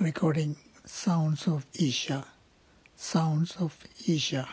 recording sounds of Isha, sounds of Isha.